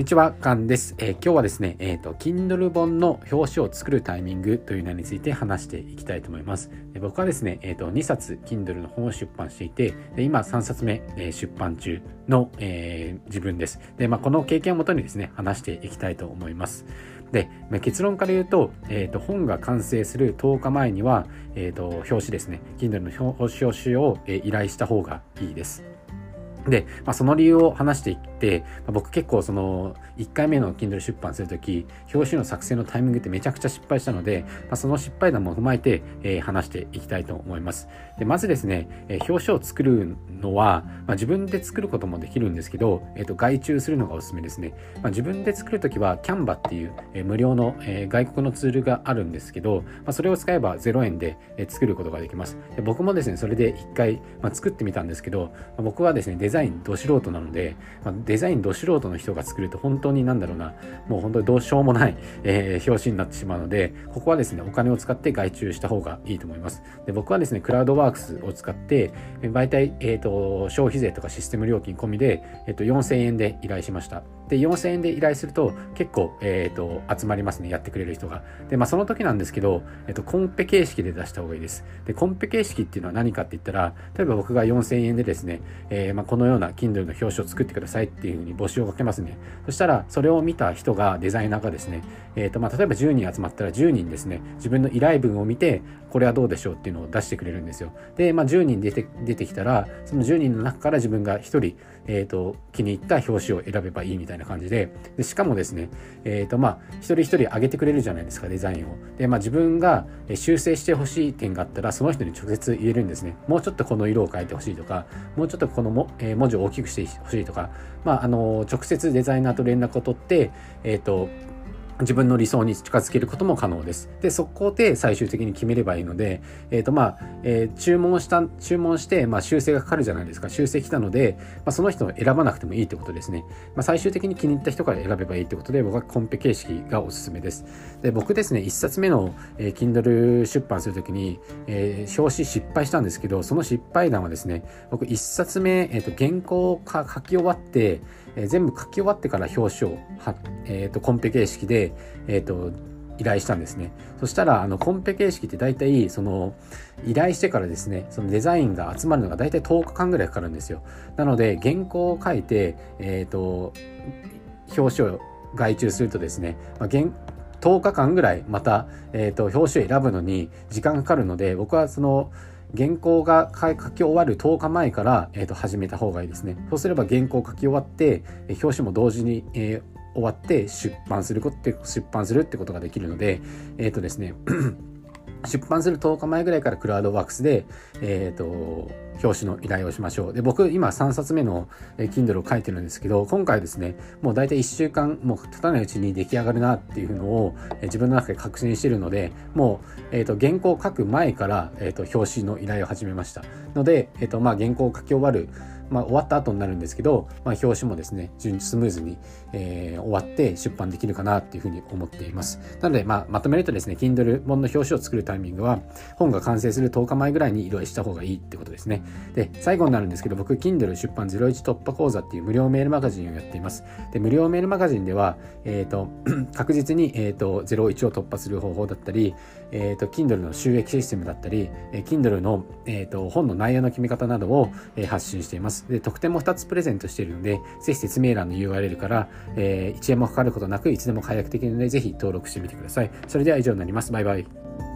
にちは、カンです。えー、今日はですね、えっ、ー、と、Kindle 本の表紙を作るタイミングというのについて話していきたいと思います。で僕はですね、えっ、ー、と、2冊 Kindle の本を出版していて、で今3冊目、え出版中の、え自分です。で、まあ、この経験をもとにですね、話していきたいと思います。で、まあ、結論から言うと、えっ、と、本が完成する10日前には、えっ、と、表紙ですね、Kindle の表紙を、え依頼した方がいいです。で、まあ、その理由を話していって、まあ、僕結構その1回目の Kindle 出版するとき、表紙の作成のタイミングってめちゃくちゃ失敗したので、まあ、その失敗談も踏まえて、えー、話していきたいと思います。でまずですね、えー、表紙を作るのは、まあ、自分で作ることもできるんですけど、えー、と外注するのがおすすめですね。まあ、自分で作るときは Canva っていう、えー、無料の、えー、外国のツールがあるんですけど、まあ、それを使えば0円で、えー、作ることができます。で僕もですね、それで1回、まあ、作ってみたんですけど、まあ、僕はですね、ザインど素人なので、まあ、デザインど素人の人が作ると本当になんだろうな、もう本当にどうしようもない、えー、表紙になってしまうので、ここはですね、お金を使って外注した方がいいと思います。で僕はですね、クラウドワークスを使って、媒体、えっ、ー、と、消費税とかシステム料金込みで、えっ、ー、と、4000円で依頼しました。で、4000円で依頼すると結構、え、ー、と、集まりますね。やってくれる人が。で、まあその時なんですけど、え、ー、と、コンペ形式で出した方がいいです。で、コンペ形式っていうのは何かって言ったら、例えば僕が4000円でですね、えー、まあこのような Kindle の表紙を作ってくださいっていうふうに募集をかけますね。そしたら、それを見た人が、デザイナーがですね、えっ、と、まあ例えば10人集まったら10人ですね、自分の依頼文を見て、これはどうでしょうっていうのを出してくれるんですよ。で、まあ10人出て出てきたら、その10人の中から自分が1人、えっ、と、気に入った表紙を選べばいいみたいなな感じで、でしかもですね、えっ、ー、とまあ一人一人上げてくれるじゃないですかデザインを。でまあ自分が修正してほしい点があったらその人に直接言えるんですね。もうちょっとこの色を変えてほしいとかもうちょっとこのも、えー、文字を大きくしてほしいとか、まああの直接デザイナーと連絡を取ってえっ、ー、と自分の理想に近づけることも可能です。で、そこで最終的に決めればいいので、えっ、ー、と、まあ、えー、注文した、注文して、まあ、修正がかかるじゃないですか。修正来たので、まあ、その人を選ばなくてもいいってことですね。まあ、最終的に気に入った人から選べばいいってことで、僕はコンペ形式がおすすめです。で、僕ですね、1冊目の、えー、Kindle 出版するときに、えー、表紙失敗したんですけど、その失敗談はですね、僕1冊目、えっ、ー、と、原稿を書き終わって、えー、全部書き終わってから表紙をは、えーと、コンペ形式で、えーと、依頼したんですね。そしたら、あの、コンペ形式って大体、その、依頼してからですね、そのデザインが集まるのが大体10日間ぐらいかかるんですよ。なので、原稿を書いて、えっ、ー、と、表紙を外注するとですね、まあ、10日間ぐらいまた、えっ、ー、と、表紙を選ぶのに時間かかるので、僕はその、原稿が書き終わる10日前から、えー、と始めた方がいいですね。そうすれば原稿書き終わって、表紙も同時に、えー、終わって出版すること、出版するってことができるので、えっ、ー、とですね、出版する10日前ぐらいからクラウドワークスで、えっ、ー、と、表紙の依頼をしましょう。で、僕今3冊目の Kindle を書いてるんですけど、今回ですね、もう大体1週間もう経たないうちに出来上がるなっていうのを自分の中で確信してるので、もう、えっ、ー、と、原稿を書く前から、えっ、ー、と、表紙の依頼を始めました。ので、えっ、と、まあ、原稿を書き終わるまあ、終わった後になるんですけど、まあ、表紙もですね、順スムーズに、えー、終わって出版できるかなっていうふうに思っています。なので、まあ、まとめるとですね、Kindle 本の表紙を作るタイミングは、本が完成する10日前ぐらいに色合いした方がいいってことですね。で、最後になるんですけど、僕、Kindle 出版01突破講座っていう無料メールマガジンをやっています。で、無料メールマガジンでは、えっ、ー、と、確実に、えっ、ー、と、01を突破する方法だったり、えっ、ー、と、Kindle の収益システムだったり、え Kindle の、えっ、と、本の内容の決め方などを、え発信しています。で、特典も2つプレゼントしているので、ぜひ説明欄の URL から、えー、1円もかかることなく、いつでも解約できるので、ぜひ登録してみてください。それでは以上になります。バイバイ。